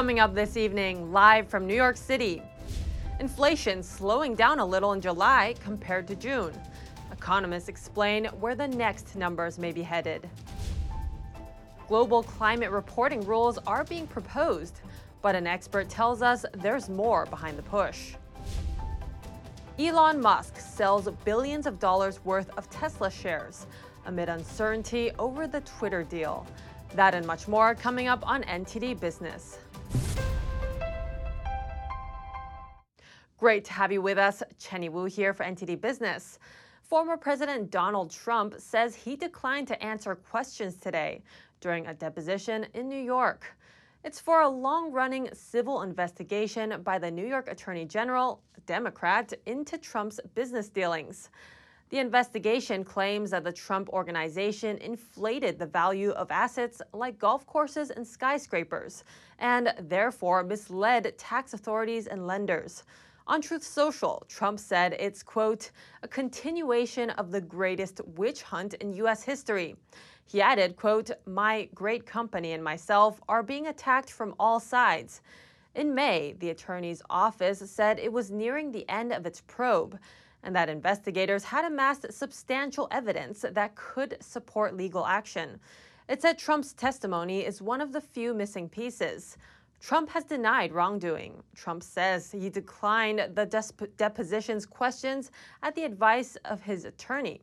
Coming up this evening, live from New York City. Inflation slowing down a little in July compared to June. Economists explain where the next numbers may be headed. Global climate reporting rules are being proposed, but an expert tells us there's more behind the push. Elon Musk sells billions of dollars worth of Tesla shares amid uncertainty over the Twitter deal. That and much more coming up on NTD Business. Great to have you with us. Chenny Wu here for NTD Business. Former President Donald Trump says he declined to answer questions today during a deposition in New York. It's for a long running civil investigation by the New York Attorney General, Democrat, into Trump's business dealings. The investigation claims that the Trump organization inflated the value of assets like golf courses and skyscrapers, and therefore misled tax authorities and lenders. On Truth Social, Trump said it's, quote, a continuation of the greatest witch hunt in U.S. history. He added, quote, my great company and myself are being attacked from all sides. In May, the attorney's office said it was nearing the end of its probe and that investigators had amassed substantial evidence that could support legal action. It said Trump's testimony is one of the few missing pieces. Trump has denied wrongdoing. Trump says he declined the deposition's questions at the advice of his attorney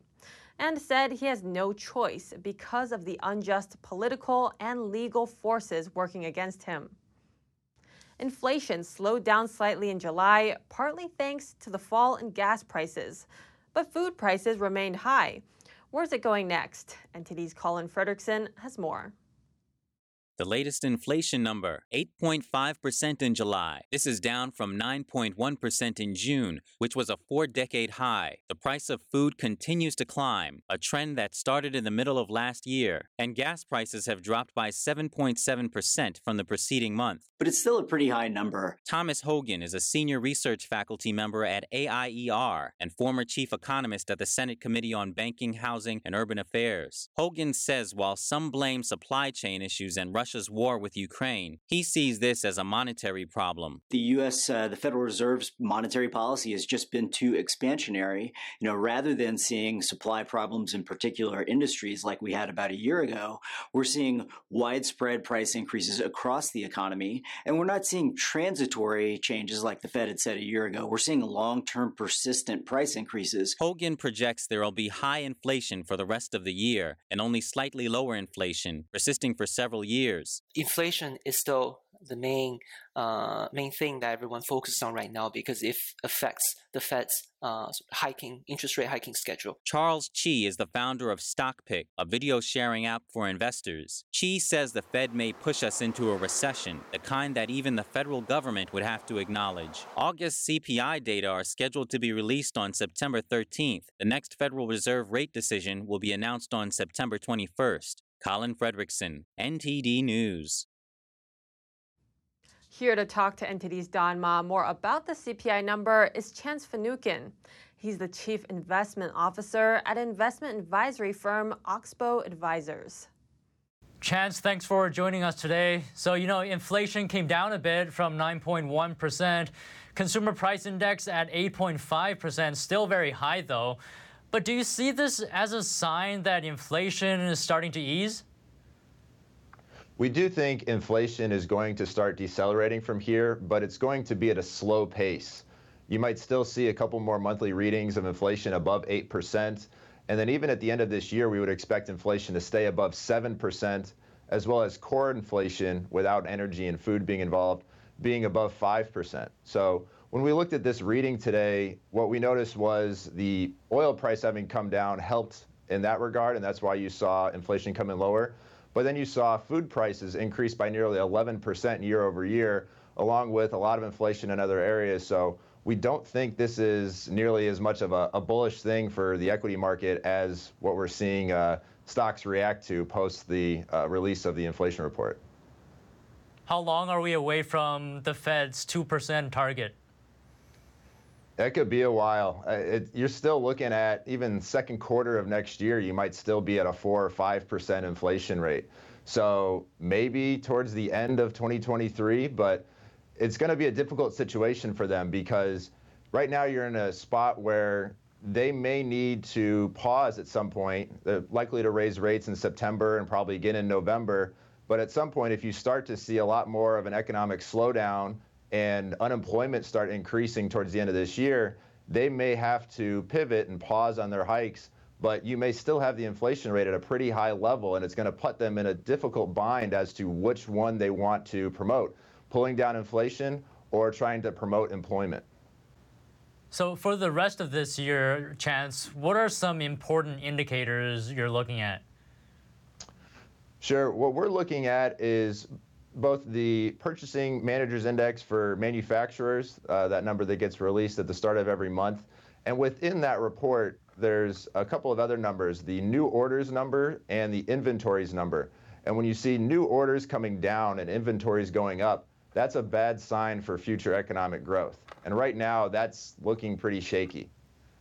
and said he has no choice because of the unjust political and legal forces working against him. Inflation slowed down slightly in July, partly thanks to the fall in gas prices. But food prices remained high. Where's it going next? NTD's Colin Fredrickson has more. The latest inflation number, 8.5% in July. This is down from 9.1% in June, which was a four decade high. The price of food continues to climb, a trend that started in the middle of last year. And gas prices have dropped by 7.7% from the preceding month. But it's still a pretty high number. Thomas Hogan is a senior research faculty member at AIER and former chief economist at the Senate Committee on Banking, Housing, and Urban Affairs. Hogan says while some blame supply chain issues and Russia Russia's war with Ukraine. He sees this as a monetary problem. The U.S., uh, the Federal Reserve's monetary policy has just been too expansionary. You know, rather than seeing supply problems in particular industries like we had about a year ago, we're seeing widespread price increases across the economy, and we're not seeing transitory changes like the Fed had said a year ago. We're seeing long-term, persistent price increases. Hogan projects there will be high inflation for the rest of the year and only slightly lower inflation, persisting for several years years. Inflation is still the main uh, main thing that everyone focuses on right now because it affects the Fed's uh, hiking interest rate hiking schedule. Charles Chi is the founder of StockPick, a video sharing app for investors. Chi says the Fed may push us into a recession, the kind that even the federal government would have to acknowledge. August CPI data are scheduled to be released on September 13th. The next Federal Reserve rate decision will be announced on September 21st. Colin Fredrickson, NTD News. Here to talk to NTD's Don Ma more about the CPI number is Chance Finucane. He's the Chief Investment Officer at investment advisory firm Oxbow Advisors. Chance, thanks for joining us today. So, you know, inflation came down a bit from 9.1%. Consumer price index at 8.5%, still very high though. But do you see this as a sign that inflation is starting to ease? We do think inflation is going to start decelerating from here, but it's going to be at a slow pace. You might still see a couple more monthly readings of inflation above 8%. And then even at the end of this year, we would expect inflation to stay above 7%, as well as core inflation without energy and food being involved being above 5%. So when we looked at this reading today, what we noticed was the oil price having come down helped in that regard, and that's why you saw inflation come in lower. But then you saw food prices increase by nearly 11% year over year, along with a lot of inflation in other areas. So we don't think this is nearly as much of a, a bullish thing for the equity market as what we're seeing uh, stocks react to post the uh, release of the inflation report. How long are we away from the Fed's 2% target? That could be a while. Uh, it, you're still looking at even second quarter of next year, you might still be at a four or five percent inflation rate. So maybe towards the end of 2023, but it's going to be a difficult situation for them because right now you're in a spot where they may need to pause at some point. They're likely to raise rates in September and probably again in November. But at some point, if you start to see a lot more of an economic slowdown and unemployment start increasing towards the end of this year, they may have to pivot and pause on their hikes. But you may still have the inflation rate at a pretty high level, and it's going to put them in a difficult bind as to which one they want to promote pulling down inflation or trying to promote employment. So, for the rest of this year, Chance, what are some important indicators you're looking at? Sure. What we're looking at is both the purchasing managers index for manufacturers, uh, that number that gets released at the start of every month. And within that report, there's a couple of other numbers the new orders number and the inventories number. And when you see new orders coming down and inventories going up, that's a bad sign for future economic growth. And right now, that's looking pretty shaky.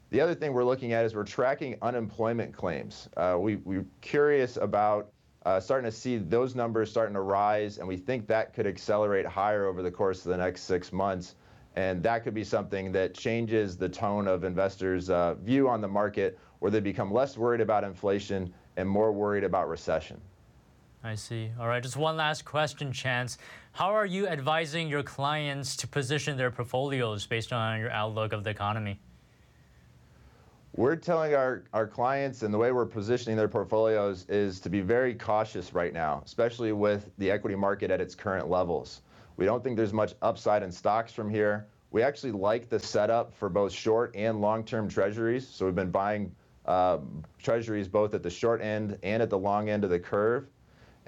The other thing we're looking at is we're tracking unemployment claims. Uh, we, we're curious about starting to see those numbers starting to rise, and we think that could accelerate higher over the course of the next six months. And that could be something that changes the tone of investors' uh, view on the market, where they become less worried about inflation and more worried about recession. I see. All right, just one last question, Chance. How are you advising your clients to position their portfolios based on your outlook of the economy? We're telling our, our clients and the way we're positioning their portfolios is to be very cautious right now, especially with the equity market at its current levels. We don't think there's much upside in stocks from here. We actually like the setup for both short and long term treasuries. So we've been buying uh, treasuries both at the short end and at the long end of the curve.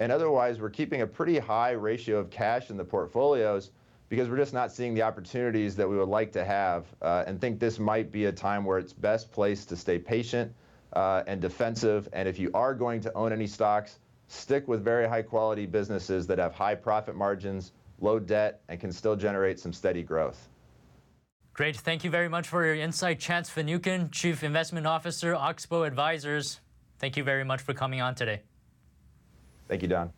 And otherwise, we're keeping a pretty high ratio of cash in the portfolios because we're just not seeing the opportunities that we would like to have uh, and think this might be a time where it's best placed to stay patient uh, and defensive. And if you are going to own any stocks, stick with very high quality businesses that have high profit margins, low debt, and can still generate some steady growth. Great. Thank you very much for your insight, Chance Finucane, Chief Investment Officer, Oxbow Advisors. Thank you very much for coming on today. Thank you, Don.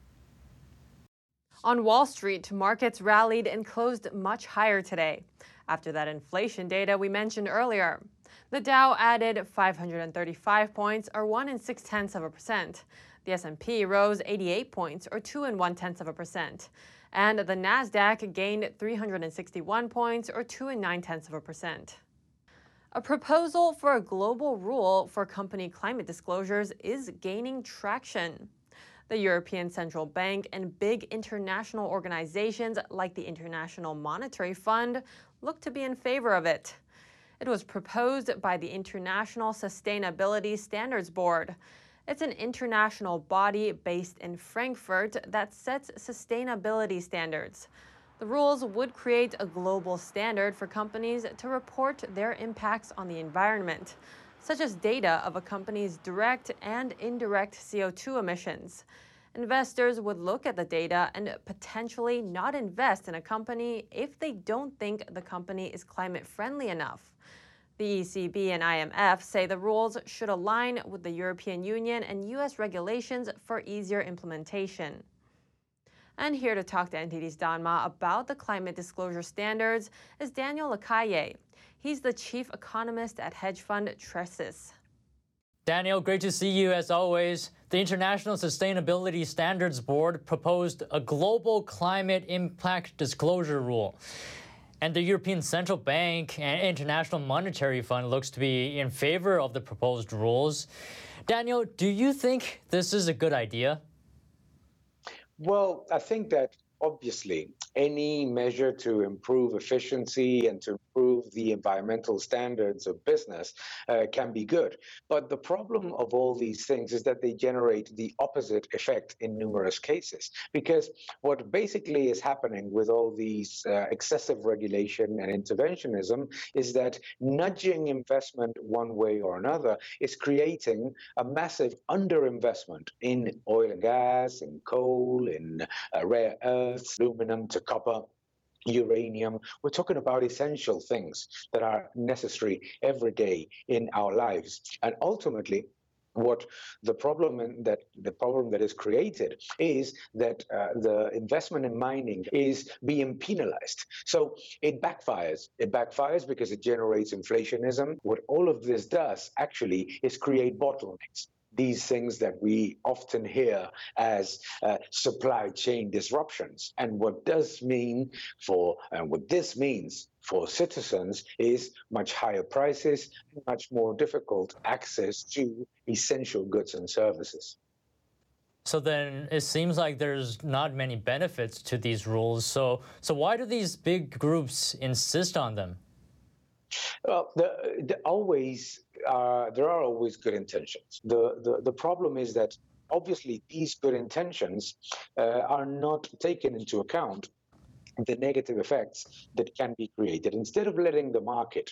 On Wall Street, markets rallied and closed much higher today after that inflation data we mentioned earlier. The Dow added 535 points, or one and six tenths of a percent. The S&P rose 88 points, or two and one tenths of a percent, and the Nasdaq gained 361 points, or two and nine tenths of a percent. A proposal for a global rule for company climate disclosures is gaining traction. The European Central Bank and big international organizations like the International Monetary Fund look to be in favor of it. It was proposed by the International Sustainability Standards Board. It's an international body based in Frankfurt that sets sustainability standards. The rules would create a global standard for companies to report their impacts on the environment such as data of a company's direct and indirect CO2 emissions. Investors would look at the data and potentially not invest in a company if they don't think the company is climate friendly enough. The ECB and IMF say the rules should align with the European Union and US regulations for easier implementation. And here to talk to NTD's Don Ma about the climate disclosure standards is Daniel Lacalle. He's the chief economist at hedge fund Tressis. Daniel, great to see you as always. The International Sustainability Standards Board proposed a global climate impact disclosure rule. And the European Central Bank and International Monetary Fund looks to be in favor of the proposed rules. Daniel, do you think this is a good idea? Well, I think that obviously any measure to improve efficiency and to improve the environmental standards of business uh, can be good. But the problem of all these things is that they generate the opposite effect in numerous cases. Because what basically is happening with all these uh, excessive regulation and interventionism is that nudging investment one way or another is creating a massive underinvestment in oil and gas, in coal, in uh, rare earths, aluminum, to copper, uranium. We're talking about essential things that are necessary every day in our lives. And ultimately, what the problem that the problem that is created is that uh, the investment in mining is being penalized so it backfires it backfires because it generates inflationism what all of this does actually is create bottlenecks these things that we often hear as uh, supply chain disruptions. And what does mean for, and what this means for citizens is much higher prices, much more difficult access to essential goods and services. So then it seems like there's not many benefits to these rules. So so why do these big groups insist on them? Well, the, the always uh, there are always good intentions. The, the the problem is that obviously these good intentions uh, are not taken into account the negative effects that can be created. Instead of letting the market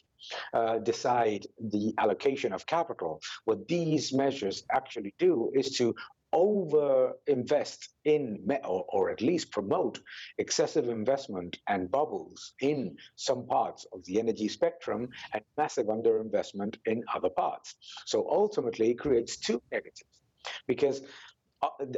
uh, decide the allocation of capital, what these measures actually do is to over invest in or, or, at least promote excessive investment and bubbles in some parts of the energy spectrum and massive underinvestment in other parts. So ultimately it creates two negatives because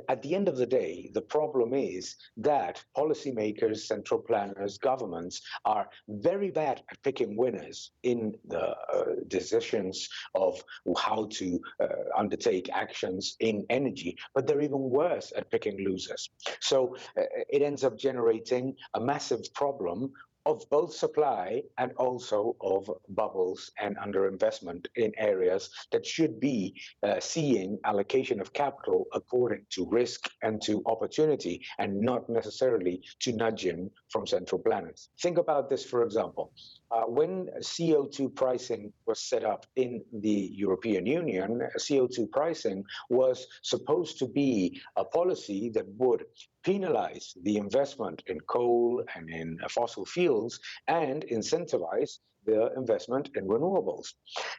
at the end of the day, the problem is that policymakers, central planners, governments are very bad at picking winners in the uh, decisions of how to uh, undertake actions in energy, but they're even worse at picking losers. So uh, it ends up generating a massive problem of both supply and also of bubbles and underinvestment in areas that should be uh, seeing allocation of capital according to risk and to opportunity and not necessarily to nudging from central planners. Think about this, for example. Uh, when CO2 pricing was set up in the European Union, CO2 pricing was supposed to be a policy that would penalize the investment in coal and in uh, fossil fuels and incentivize the investment in renewables.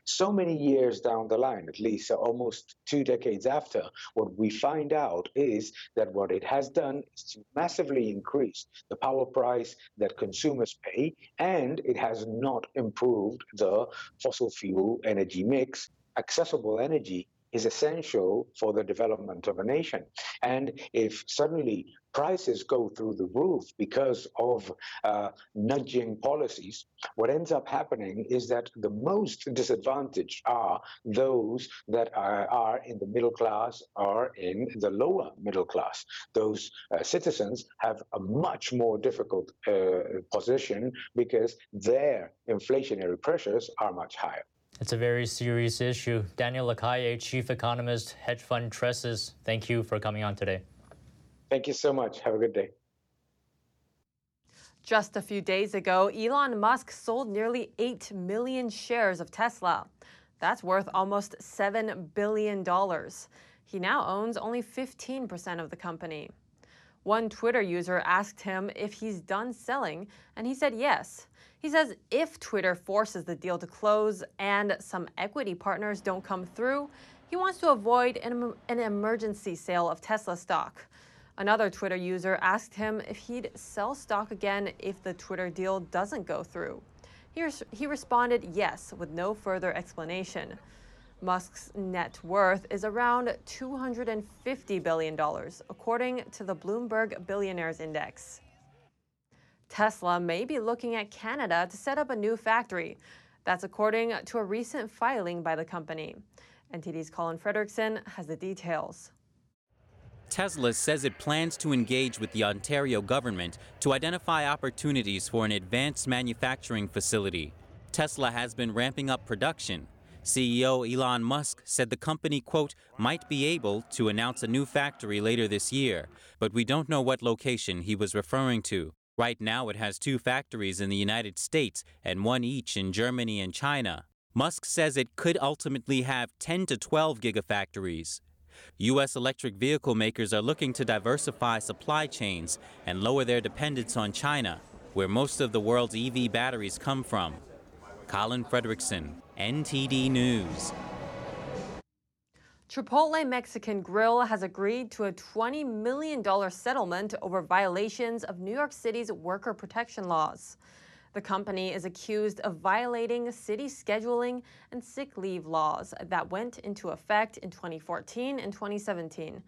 So many years down the line, at least uh, almost two decades after, what we find out is that what it has done is to massively increase the power price that consumers pay, and it has not improved the fossil fuel energy mix. Accessible energy is essential for the development of a nation. And if suddenly prices go through the roof because of uh, nudging policies, what ends up happening is that the most disadvantaged are those that are, are in the middle class or in the lower middle class. Those uh, citizens have a much more difficult uh, position because their inflationary pressures are much higher. It's a very serious issue. Daniel Lacalle, Chief Economist, Hedge Fund Tressis, thank you for coming on today. Thank you so much. Have a good day. Just a few days ago, Elon Musk sold nearly 8 million shares of Tesla. That's worth almost $7 billion. He now owns only 15% of the company. One Twitter user asked him if he's done selling, and he said yes. He says if Twitter forces the deal to close and some equity partners don't come through, he wants to avoid an, an emergency sale of Tesla stock. Another Twitter user asked him if he'd sell stock again if the Twitter deal doesn't go through. He, res- he responded yes, with no further explanation. Musk's net worth is around $250 billion, according to the Bloomberg Billionaires Index. Tesla may be looking at Canada to set up a new factory. That's according to a recent filing by the company. NTD's Colin Frederickson has the details. Tesla says it plans to engage with the Ontario government to identify opportunities for an advanced manufacturing facility. Tesla has been ramping up production. CEO Elon Musk said the company, quote, might be able to announce a new factory later this year, but we don't know what location he was referring to. Right now, it has two factories in the United States and one each in Germany and China. Musk says it could ultimately have 10 to 12 gigafactories. U.S. electric vehicle makers are looking to diversify supply chains and lower their dependence on China, where most of the world's EV batteries come from. Colin Frederickson, NTD News. Chipotle Mexican Grill has agreed to a $20 million settlement over violations of New York City's worker protection laws. The company is accused of violating city scheduling and sick leave laws that went into effect in 2014 and 2017.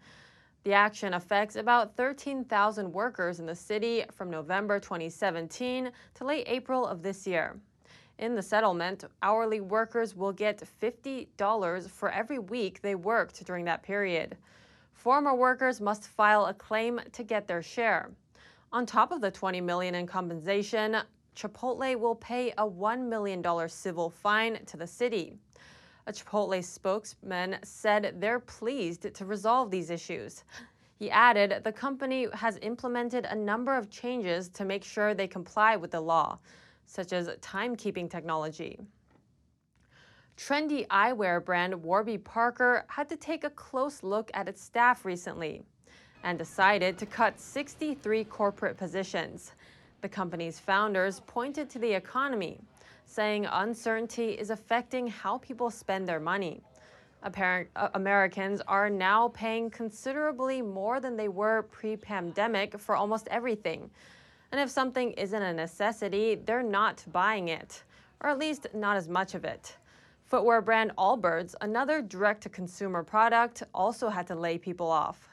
The action affects about 13,000 workers in the city from November 2017 to late April of this year. In the settlement, hourly workers will get $50 for every week they worked during that period. Former workers must file a claim to get their share. On top of the 20 million in compensation, Chipotle will pay a $1 million civil fine to the city. A Chipotle spokesman said they're pleased to resolve these issues. He added the company has implemented a number of changes to make sure they comply with the law, such as timekeeping technology. Trendy eyewear brand Warby Parker had to take a close look at its staff recently and decided to cut 63 corporate positions. The company's founders pointed to the economy, saying uncertainty is affecting how people spend their money. Apparent, uh, Americans are now paying considerably more than they were pre pandemic for almost everything. And if something isn't a necessity, they're not buying it, or at least not as much of it. Footwear brand Allbirds, another direct to consumer product, also had to lay people off.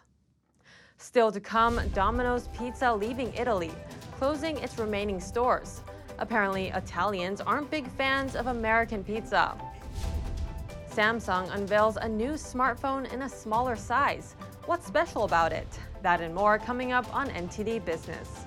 Still to come, Domino's Pizza leaving Italy, closing its remaining stores. Apparently, Italians aren't big fans of American pizza. Samsung unveils a new smartphone in a smaller size. What's special about it? That and more coming up on NTD Business.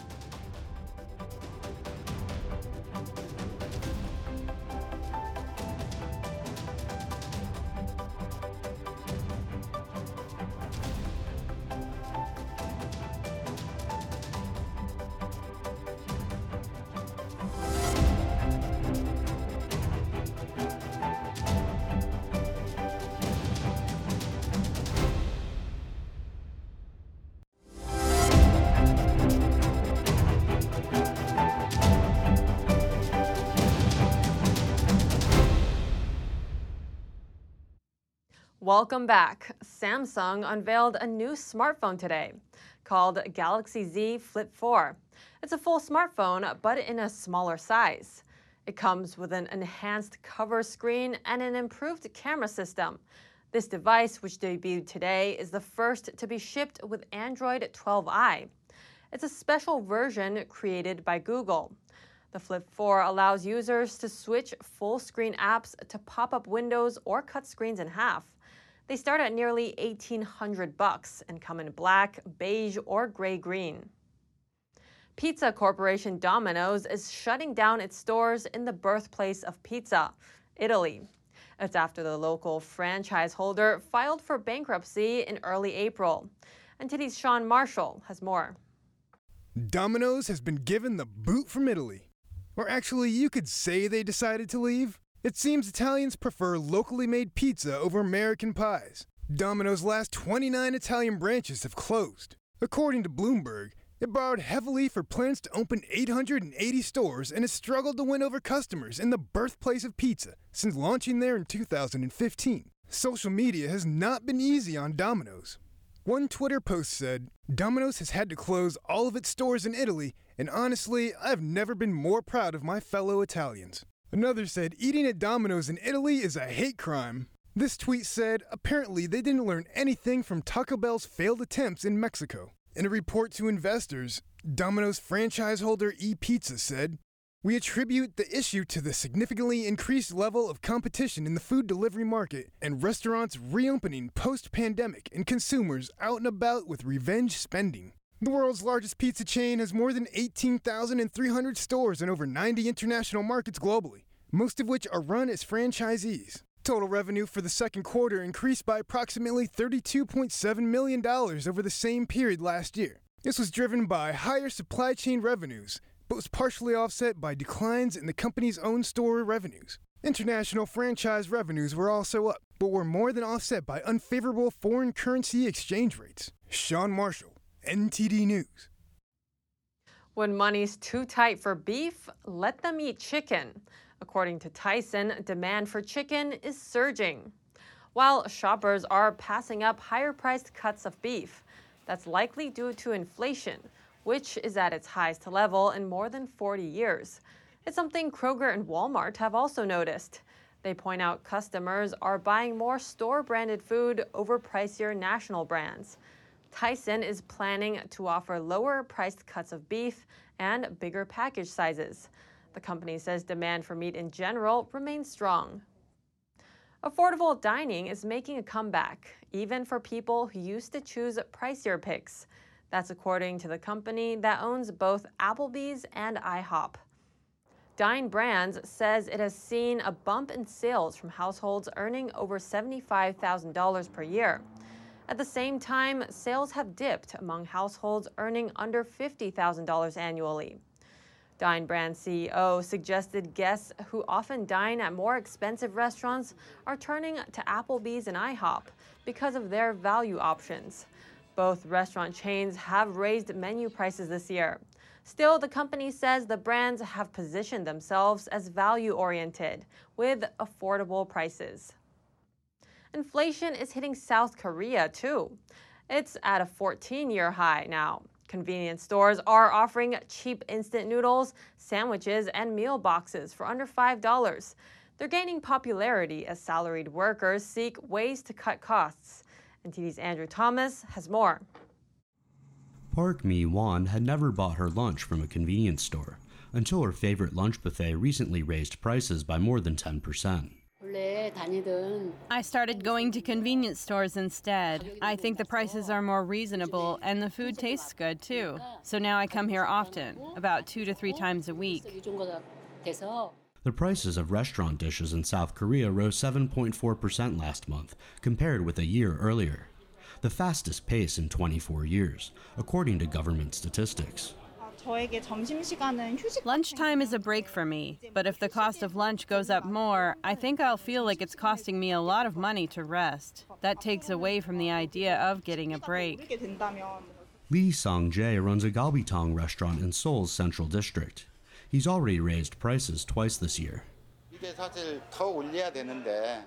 Welcome back. Samsung unveiled a new smartphone today called Galaxy Z Flip 4. It's a full smartphone, but in a smaller size. It comes with an enhanced cover screen and an improved camera system. This device, which debuted today, is the first to be shipped with Android 12L. It's a special version created by Google. The Flip 4 allows users to switch full screen apps to pop up windows or cut screens in half. They start at nearly 1800 bucks and come in black, beige, or gray green. Pizza Corporation Domino's is shutting down its stores in the birthplace of pizza, Italy. It's after the local franchise holder filed for bankruptcy in early April. NTD's Sean Marshall has more. Domino's has been given the boot from Italy. Or actually, you could say they decided to leave. It seems Italians prefer locally made pizza over American pies. Domino's last 29 Italian branches have closed. According to Bloomberg, it borrowed heavily for plans to open 880 stores and has struggled to win over customers in the birthplace of pizza since launching there in 2015. Social media has not been easy on Domino's. One Twitter post said, Domino's has had to close all of its stores in Italy, and honestly, I've never been more proud of my fellow Italians. Another said, eating at Domino's in Italy is a hate crime. This tweet said, apparently they didn't learn anything from Taco Bell's failed attempts in Mexico. In a report to investors, Domino's franchise holder ePizza said, We attribute the issue to the significantly increased level of competition in the food delivery market and restaurants reopening post pandemic and consumers out and about with revenge spending. The world's largest pizza chain has more than 18,300 stores in over 90 international markets globally, most of which are run as franchisees. Total revenue for the second quarter increased by approximately $32.7 million over the same period last year. This was driven by higher supply chain revenues, but was partially offset by declines in the company's own store revenues. International franchise revenues were also up, but were more than offset by unfavorable foreign currency exchange rates. Sean Marshall, NTD News. When money's too tight for beef, let them eat chicken. According to Tyson, demand for chicken is surging. While shoppers are passing up higher priced cuts of beef, that's likely due to inflation, which is at its highest level in more than 40 years. It's something Kroger and Walmart have also noticed. They point out customers are buying more store branded food over pricier national brands. Tyson is planning to offer lower priced cuts of beef and bigger package sizes. The company says demand for meat in general remains strong. Affordable dining is making a comeback, even for people who used to choose pricier picks. That's according to the company that owns both Applebee's and IHOP. Dine Brands says it has seen a bump in sales from households earning over $75,000 per year. At the same time, sales have dipped among households earning under $50,000 annually. Dine Brand CEO suggested guests who often dine at more expensive restaurants are turning to Applebee's and IHOP because of their value options. Both restaurant chains have raised menu prices this year. Still, the company says the brands have positioned themselves as value oriented with affordable prices. Inflation is hitting South Korea too. It's at a 14 year high now. Convenience stores are offering cheap instant noodles, sandwiches, and meal boxes for under $5. They're gaining popularity as salaried workers seek ways to cut costs. NTD's Andrew Thomas has more. Park Mi Won had never bought her lunch from a convenience store until her favorite lunch buffet recently raised prices by more than 10%. I started going to convenience stores instead. I think the prices are more reasonable and the food tastes good too. So now I come here often, about two to three times a week. The prices of restaurant dishes in South Korea rose 7.4% last month, compared with a year earlier the fastest pace in 24 years, according to government statistics. Lunchtime is a break for me, but if the cost of lunch goes up more, I think I'll feel like it's costing me a lot of money to rest. That takes away from the idea of getting a break. Lee Song Jae runs a galbitang restaurant in Seoul's central district. He's already raised prices twice this year.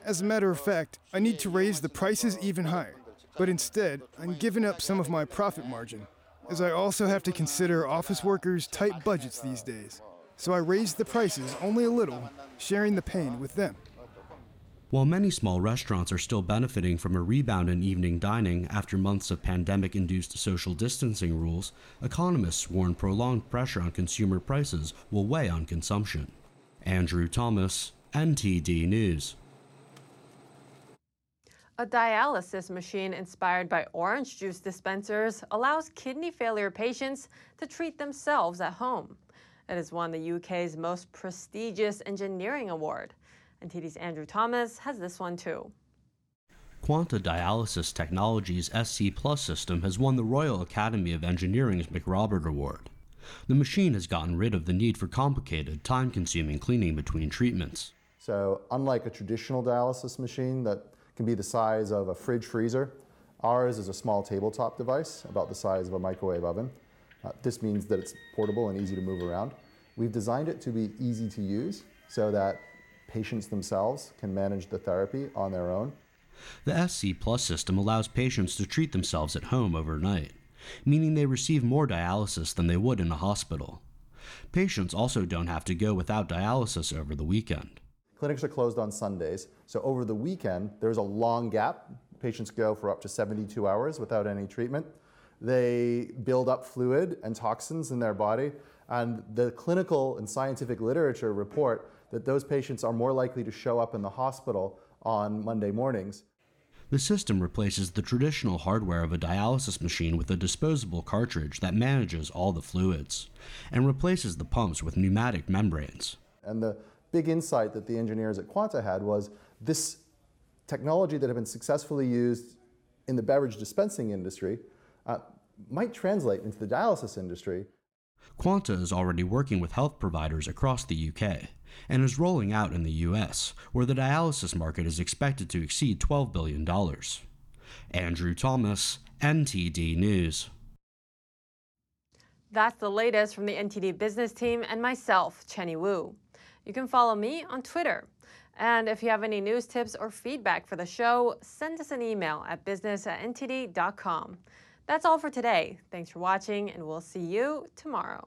As a matter of fact, I need to raise the prices even higher. But instead, I'm giving up some of my profit margin, as I also have to consider office workers' tight budgets these days. So I raised the prices only a little, sharing the pain with them. While many small restaurants are still benefiting from a rebound in evening dining after months of pandemic induced social distancing rules, economists warn prolonged pressure on consumer prices will weigh on consumption. Andrew Thomas, NTD News. A dialysis machine inspired by orange juice dispensers allows kidney failure patients to treat themselves at home. It has won the UK's most prestigious engineering award. NTD's Andrew Thomas has this one too. Quanta Dialysis Technologies SC Plus system has won the Royal Academy of Engineering's MacRobert Award. The machine has gotten rid of the need for complicated, time consuming cleaning between treatments. So, unlike a traditional dialysis machine that can be the size of a fridge freezer. Ours is a small tabletop device, about the size of a microwave oven. Uh, this means that it's portable and easy to move around. We've designed it to be easy to use so that patients themselves can manage the therapy on their own. The SC Plus system allows patients to treat themselves at home overnight, meaning they receive more dialysis than they would in a hospital. Patients also don't have to go without dialysis over the weekend. Clinics are closed on Sundays, so over the weekend, there's a long gap. Patients go for up to 72 hours without any treatment. They build up fluid and toxins in their body, and the clinical and scientific literature report that those patients are more likely to show up in the hospital on Monday mornings. The system replaces the traditional hardware of a dialysis machine with a disposable cartridge that manages all the fluids, and replaces the pumps with pneumatic membranes. And the big insight that the engineers at Quanta had was this technology that had been successfully used in the beverage dispensing industry uh, might translate into the dialysis industry. Quanta is already working with health providers across the UK and is rolling out in the US, where the dialysis market is expected to exceed $12 billion. Andrew Thomas, NTD News. That's the latest from the NTD business team and myself, Chenny Wu. You can follow me on Twitter. And if you have any news tips or feedback for the show, send us an email at business at ntd.com. That's all for today. Thanks for watching, and we'll see you tomorrow.